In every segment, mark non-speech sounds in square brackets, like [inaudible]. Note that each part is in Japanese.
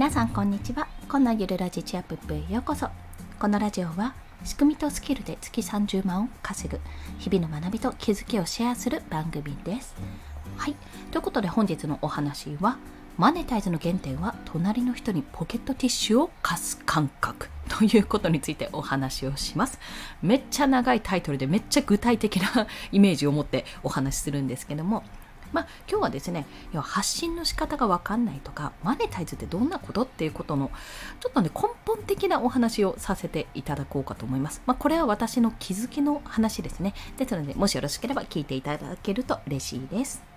皆さんこんにちは。こんなゆるラジチアップへようこそ。このラジオは仕組みとスキルで月30万を稼ぐ日々の学びと気づきをシェアする番組です。はい。ということで本日のお話はマネタイズの原点は隣の人にポケットティッシュを貸す感覚。ということについてお話をします。めっちゃ長いタイトルでめっちゃ具体的なイメージを持ってお話しするんですけどもまあ、今日はですね要は発信の仕方が分かんないとかマネタイズってどんなことっていうことのちょっとね根本的なお話をさせていただこうかと思います、まあ、これは私の気づきの話ですね。ですのでもしよろしければ聞いていただけると嬉しいです。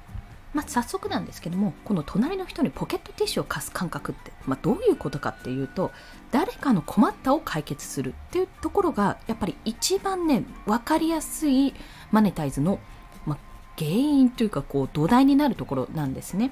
まあ、早速なんですけどもこの隣の人にポケットティッシュを貸す感覚って、まあ、どういうことかっていうと誰かの困ったを解決するっていうところがやっぱり一番ね分かりやすいマネタイズの原因というかこう土台になるところなんですね。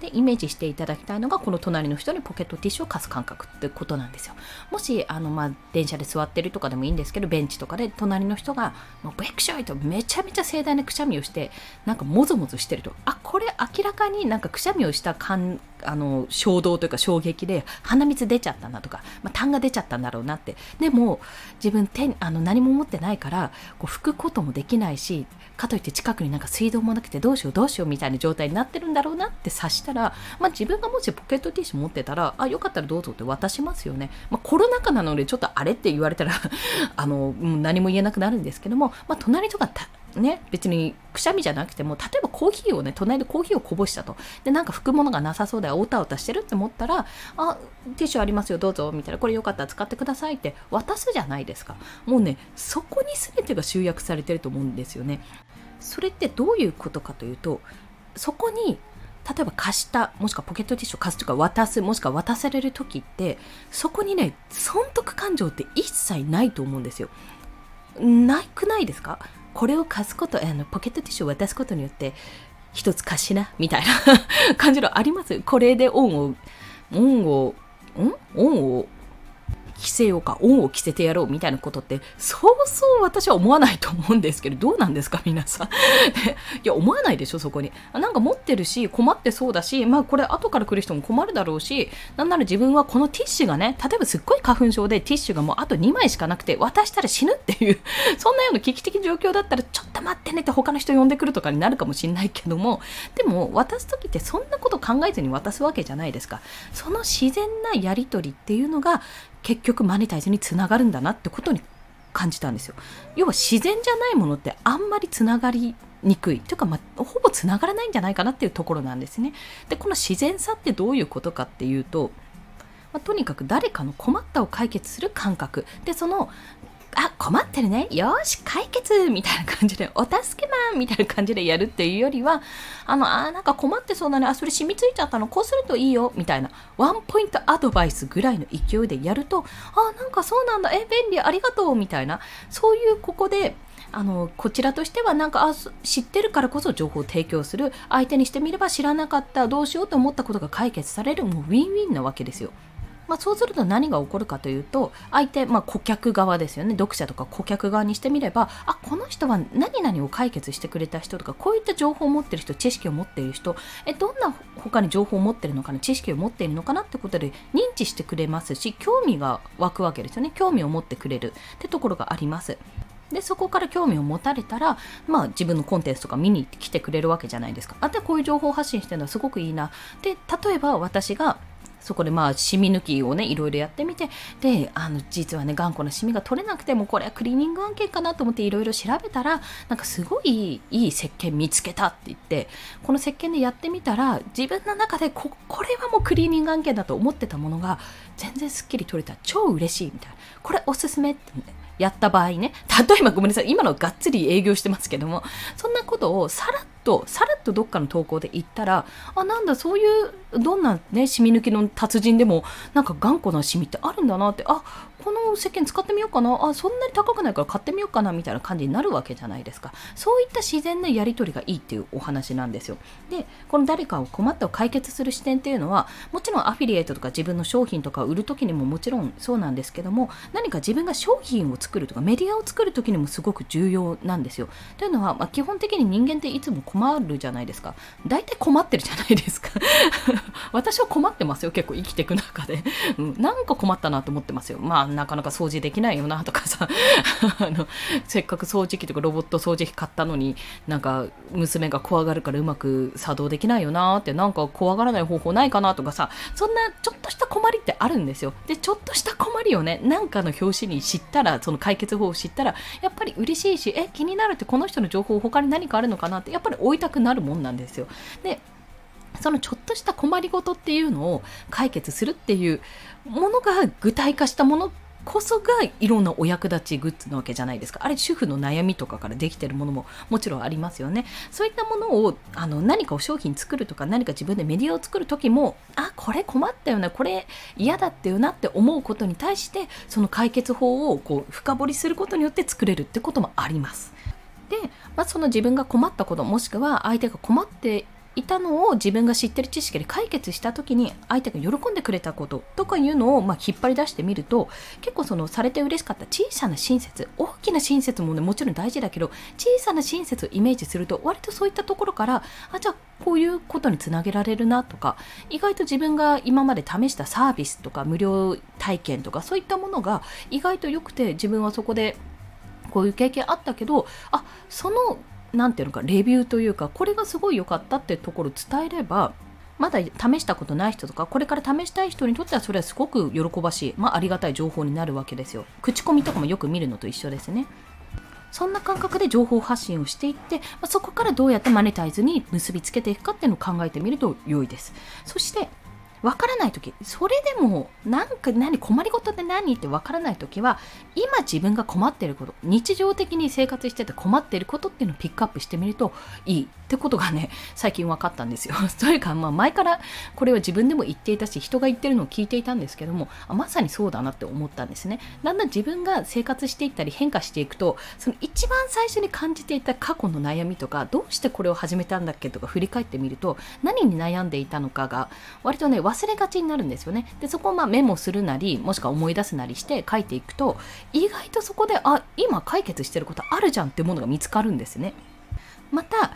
でイメージしていただきたいのがこの隣の人にポケットティッシュを貸す感覚ってことなんですよもしあの、まあ、電車で座ってるとかでもいいんですけどベンチとかで隣の人がもうベクショイとめちゃめちゃ盛大なくしゃみをしてなんかもぞもぞしてるとあこれ明らかになんかくしゃみをした感あの衝動というか衝撃で鼻水出ちゃったなとか、まあ、痰が出ちゃったんだろうなって。でも自分手あの何も持ってないからこう拭くこともできないしかといって近くになんか水道もなくてどうしようどうしようみたいな状態になってるんだろうなって察したら、まあ、自分がもしポケットティッシュ持ってたらあよかったらどうぞって渡しますよね、まあ、コロナ禍なのでちょっとあれって言われたら [laughs] あの何も言えなくなるんですけども、まあ、隣とかね、別にくしゃみじゃなくても例えばコーヒーをね隣でコーヒーをこぼしたと。でなんか拭くものがなさそうでおたおたしてるって思ったらあティッシュありますよどうぞみたいな。これよかったら使ってくださいって渡すじゃないですか。もうねそこに全てが集約されてると思うんですよね。それってどういうことかというとそこに例えば貸したもしくはポケットティッシュを貸すとか渡すもしくは渡される時ってそこにね損得感情って一切ないと思うんですよ。なくないですか？これを貸すことあのポケットティッシュを渡すことによって一つ貸しなみたいな感じのあります？これで恩を恩をん？恩を着せようか恩を着せてやろうみたいなことってそうそう私は思わないと思うんですけどどうなんですか皆さん。[laughs] いや思わないでしょそこに。なんか持ってるし困ってそうだしまあこれ後から来る人も困るだろうしなんなら自分はこのティッシュがね例えばすっごい花粉症でティッシュがもうあと2枚しかなくて渡したら死ぬっていう [laughs] そんなような危機的状況だったらちょっと待ってねって他の人呼んでくるとかになるかもしれないけどもでも渡す時ってそんなこと考えずに渡すわけじゃないですか。その自然なやり取りっていうのが結局マネタイズにつながるんだなってことに感じたんですよ。要は自然じゃないものってあんまりつながりにくいというか、まあ、ほぼつながらないんじゃないかなっていうところなんですね。でこの自然さってどういうことかっていうと、まあ、とにかく誰かの困ったを解決する感覚でそのあ困ってるね。よし解決みたいな感じでお助けマンみたいな感じでやるっていうよりはあのあなんか困ってそうだねあそれ染みついちゃったのこうするといいよみたいな。ワンポイントアドバイスぐらいの勢いでやるとあなんかそうなんだ。え便利ありがとうみたいな。そういうここであのこちらとしてはなんかあ知ってるからこそ情報を提供する。相手にしてみれば知らなかったどうしようと思ったことが解決される。もうウィンウィンなわけですよ。まあ、そうすると何が起こるかというと相手、まあ、顧客側ですよね読者とか顧客側にしてみればあこの人は何々を解決してくれた人とかこういった情報を持ってる人知識を持っている人えどんな他に情報を持ってるのかな知識を持っているのかなってことで認知してくれますし興味が湧くわけですよね興味を持ってくれるってところがあります。でそこから興味を持たれたら、まあ、自分のコンテンツとか見に来てくれるわけじゃないですか。あとこういう情報発信してるのはすごくいいな。で例えば私がそこでまあシミ抜きをねいろいろやってみてであの実はね頑固なシミが取れなくてもこれはクリーニング案件かなと思っていろいろ調べたらなんかすごいいい石鹸見つけたって言ってこの石鹸でやってみたら自分の中でここれはもうクリーニング案件だと思ってたものが全然すっきり取れた。超嬉しいみたいな。これおすすめって、やった場合ね例えばごめんなさい今のがっつり営業してますけどもそんなことをさらっとさらっとどっかの投稿で言ったらあなんだそういうどんなねシミ抜きの達人でもなんか頑固なシミってあるんだなってあここの石鹸使ってみようかなあそんなに高くないから買ってみようかなみたいな感じになるわけじゃないですか。そういった自然なやり取りがいいっていうお話なんですよ。でこの誰かを困ったを解決する視点っていうのはもちろんアフィリエイトとか自分の商品とかを売る時にももちろんそうなんですけども何か自分が商品を作るとかメディアを作る時にもすごく重要なんですよ。というのは、まあ、基本的に人間っていつも困困るじゃないですか。大体困ってるじゃないですか。[laughs] 私は困ってますよ。結構生きていく中で、うん、なんか困ったなと思ってますよ。まあなかなか掃除できないよなとかさ。[laughs] あのせっかく掃除機とかロボット掃除機買ったのになんか娘が怖がるからうまく作動できないよなってなんか怖がらない方法ないかなとかさ。そんなちょっとした困りってあるんですよ。でちょっとした困りをねなんかの表紙に知ったらその解決法を知ったらやっぱり嬉しいしえ気になるってこの人の情報他に何かあるのかなってやっぱり追いたくなるもんなんですよ。でそのちょっとした困りごとっていうのを解決するっていうものが具体化したものこそがいろんなお役立ちグッズなわけじゃないですか。あれ主婦の悩みとかからできてるものももちろんありますよね。そういったものをあの何かを商品作るとか何か自分でメディアを作る時もあこれ困ったよねこれ嫌だったよなって思うことに対してその解決法をこう深掘りすることによって作れるってこともあります。で、まあ、その自分が困ったこともしくは相手が困っていたのを自分が知ってる知識で解決した時に相手が喜んでくれたこととかいうのをまあ引っ張り出してみると結構そのされて嬉しかった小さな親切大きな親切もねもちろん大事だけど小さな親切をイメージすると割とそういったところからあじゃあこういうことにつなげられるなとか意外と自分が今まで試したサービスとか無料体験とかそういったものが意外と良くて自分はそこでこういう経験あったけどあその何ていうのかレビューというかこれがすごい良かったってところ伝えればまだ試したことない人とかこれから試したい人にとってはそれはすごく喜ばしい、まあ、ありがたい情報になるわけですよ。口コミとかもよく見るのと一緒ですね。そんな感覚で情報発信をしていって、まあ、そこからどうやってマネタイズに結びつけていくかっていうのを考えてみると良いです。そしてわからない時それでもなんか何困りごとって何ってわからない時は今自分が困っていること日常的に生活してて困っていることっていうのをピックアップしてみるといいってことがね最近分かったんですよ。というか、まあ、前からこれは自分でも言っていたし人が言ってるのを聞いていたんですけどもあまさにそうだなって思ったんですね。だんだん自分が生活していったり変化していくとその一番最初に感じていた過去の悩みとかどうしてこれを始めたんだっけとか振り返ってみると何に悩んでいたのかが割とね忘れがちになるんですよね。でそこをまあメモするなりもしくは思い出すなりして書いていくと意外とそこであ今解決してることあるじゃんってものが見つかるんですね。また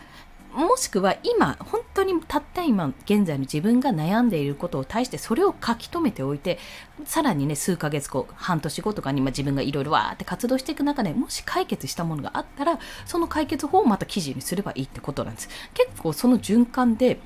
もしくは今本当にたった今現在の自分が悩んでいることを対してそれを書き留めておいてさらにね数ヶ月後半年後とかに、ま自分がいろいろわーって活動していく中でもし解決したものがあったらその解決法をまた記事にすればいいってことなんです結構その循環で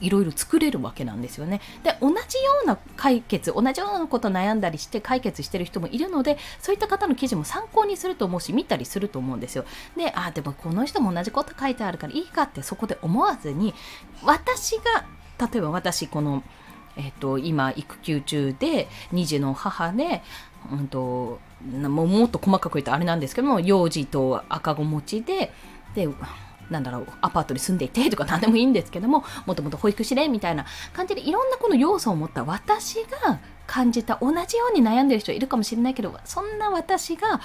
いろいろ作れるわけなんですよね。で同じような解決同じようなこと悩んだりして解決してる人もいるのでそういった方の記事も参考にすると思うし見たりすると思うんですよ。であでもこの人も同じこと書いてあるからいいかってそこで思わずに私が例えば私この、えっと、今育休中で2児の母で、うんと、ももっと細かく言うとあれなんですけども幼児と赤子持ちででなんだろう、アパートに住んでいてとか何でもいいんですけども、もともと保育士でみたいな感じでいろんなこの要素を持った私が感じた同じように悩んでる人いるかもしれないけど、そんな私が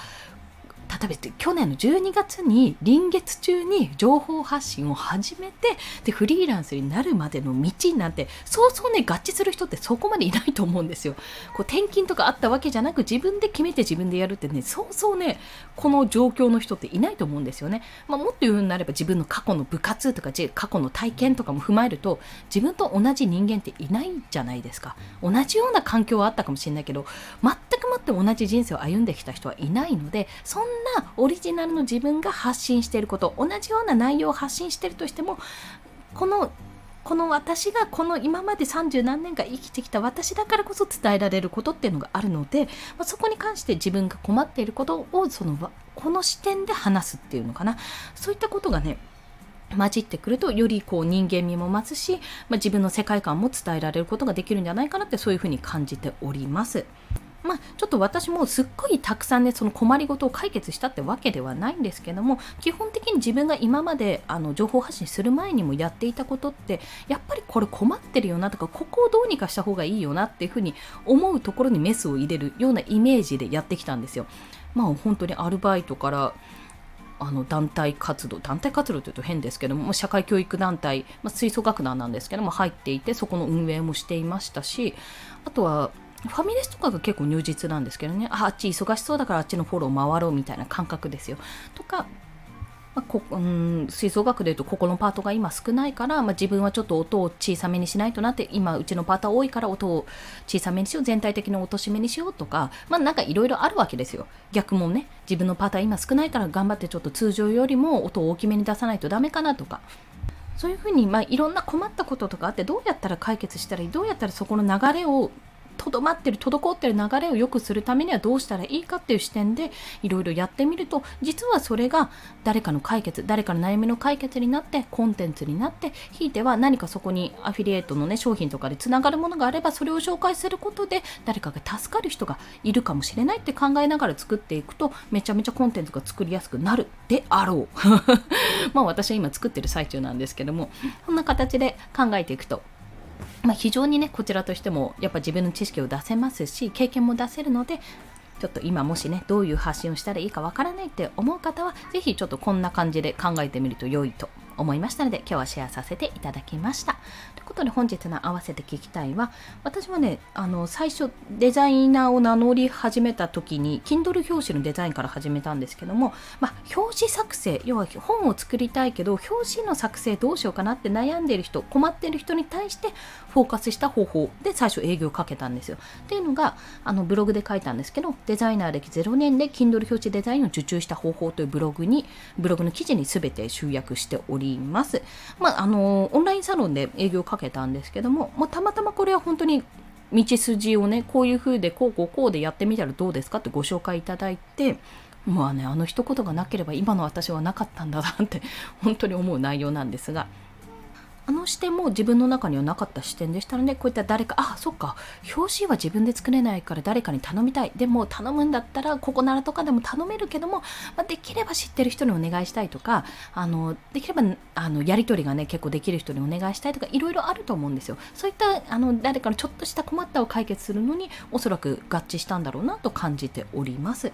例えば去年の12月に臨月中に情報発信を始めてでフリーランスになるまでの道なんてそうそうね合致する人ってそこまでいないと思うんですよ。こう転勤とかあったわけじゃなく自分で決めて自分でやるってねそうそうねこの状況の人っていないと思うんですよね。まあ、もっと言うようになれば自分の過去の部活とか過去の体験とかも踏まえると自分と同じ人間っていないじゃないですか。同じような環境はあったかもしれないけど全くもって同じ人生を歩んできた人はいないのでそんなオリジナルの自分が発信していること同じような内容を発信しているとしてもこのこの私がこの今まで30何年間生きてきた私だからこそ伝えられることっていうのがあるので、まあ、そこに関して自分が困っていることをそのこの視点で話すっていうのかなそういったことがね混じってくるとよりこう人間味も増すし、まあ、自分の世界観も伝えられることができるんじゃないかなってそういうふうに感じております。まあ、ちょっと私もすっごいたくさんねその困りごとを解決したってわけではないんですけども基本的に自分が今まであの情報発信する前にもやっていたことってやっぱりこれ困ってるよなとかここをどうにかした方がいいよなっていうふうに思うところにメスを入れるようなイメージでやってきたんですよ。まあ本当にアルバイトからあの団体活動団体活動というと変ですけども社会教育団体、まあ、吹奏楽団なんですけども入っていてそこの運営もしていましたしあとはファミレスとかが結構入実なんですけどね。ああっち忙しそうだからあっちのフォロー回ろうみたいな感覚ですよ。とかまあ、こうん吹奏楽でいうとここのパートが今少ないから、まあ、自分はちょっと音を小さめにしないとなって今うちのパート多いから音を小さめにしよう全体的に落としめにしようとかまあなんかいろいろあるわけですよ。逆もね自分のパートは今少ないから頑張ってちょっと通常よりも音を大きめに出さないとダメかなとか。そういうふうに、まあ、いろんな困ったこととかあってどうやったら解決したらいい？どうやったらそこの流れをとどまってる滞ってる流れを良くするためにはどうしたらいいかっていう視点でいろいろやってみると実はそれが誰かの解決誰かの悩みの解決になってコンテンツになってひいては何かそこにアフィリエイトのね商品とかでつながるものがあればそれを紹介することで誰かが助かる人がいるかもしれないって考えながら作っていくとめちゃめちゃコンテンツが作りやすくなるであろう。[laughs] まあ私は今作ってる最中なんですけどもこんな形で考えていくとまあ、非常にねこちらとしてもやっぱ自分の知識を出せますし経験も出せるのでちょっと今もしねどういう発信をしたらいいかわからないって思う方は是非ちょっとこんな感じで考えてみると良いと思いましたので今日はシェアさせていただきました。ということで本日の合わせて聞きたいは私はねあの最初デザイナーを名乗り始めた時に Kindle 表紙のデザインから始めたんですけども、まあ、表紙作成要は本を作りたいけど表紙の作成どうしようかなって悩んでいる人困っている人に対してフォーカスした方法で最初営業をかけたんですよ。っていうのがあのブログで書いたんですけどデザイナー歴0年で Kindle 表紙デザインを受注した方法というブログにブログの記事に全て集約しております。まあ、あのオンラインサロンで営業をかけけたんですけども、まあ、たまたまこれは本当に道筋をねこういう風でこうこうこうでやってみたらどうですかってご紹介いただいてまあねあの一言がなければ今の私はなかったんだなって本当に思う内容なんですがあの視点も自分の中にはなかった視点でしたのでこういった誰かあそっか。表紙は自分で作れないから誰かに頼みたい。でも頼むんだったらここならとかでも頼めるけども、まあ、できれば知ってる人にお願いしたいとかあのできればあのやり取りがね結構できる人にお願いしたいとかいろいろあると思うんですよ。そういったあの誰かのちょっとした困ったを解決するのにおそらく合致したんだろうなと感じております。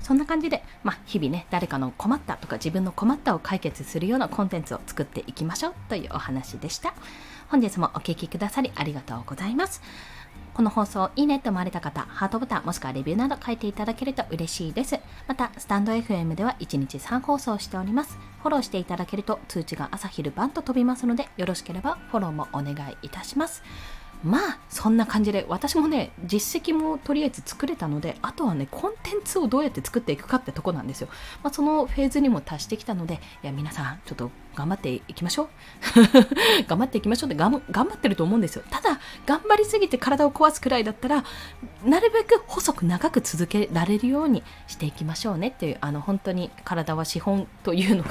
そんな感じで、まあ、日々ね、誰かの困ったとか自分の困ったを解決するようなコンテンツを作っていきましょうというお話でした。本日もお聴きくださりありがとうございます。この放送いいねと思われた方、ハートボタンもしくはレビューなど書いていただけると嬉しいです。また、スタンド FM では1日3放送しております。フォローしていただけると通知が朝昼晩と飛びますので、よろしければフォローもお願いいたします。まあそんな感じで私もね実績もとりあえず作れたのであとはねコンテンツをどうやって作っていくかってとこなんですよ、まあ、そのフェーズにも達してきたのでいや皆さんちょっと頑張っていきましょう。[laughs] 頑張っていきましょうって頑張ってると思うんですよ。ただ頑張りすぎて体を壊すくらいだったらなるべく細く長く続けられるようにしていきましょうねっていうあの本当に体は資本というのが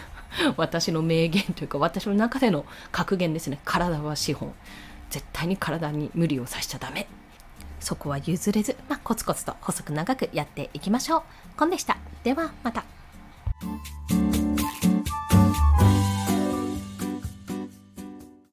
[laughs] 私の名言というか私の中での格言ですね。体は資本。絶対に体に無理をさせちゃダメ。そこは譲れず、まあ、コツコツと細く長くやっていきましょう。コンでした。ではまた。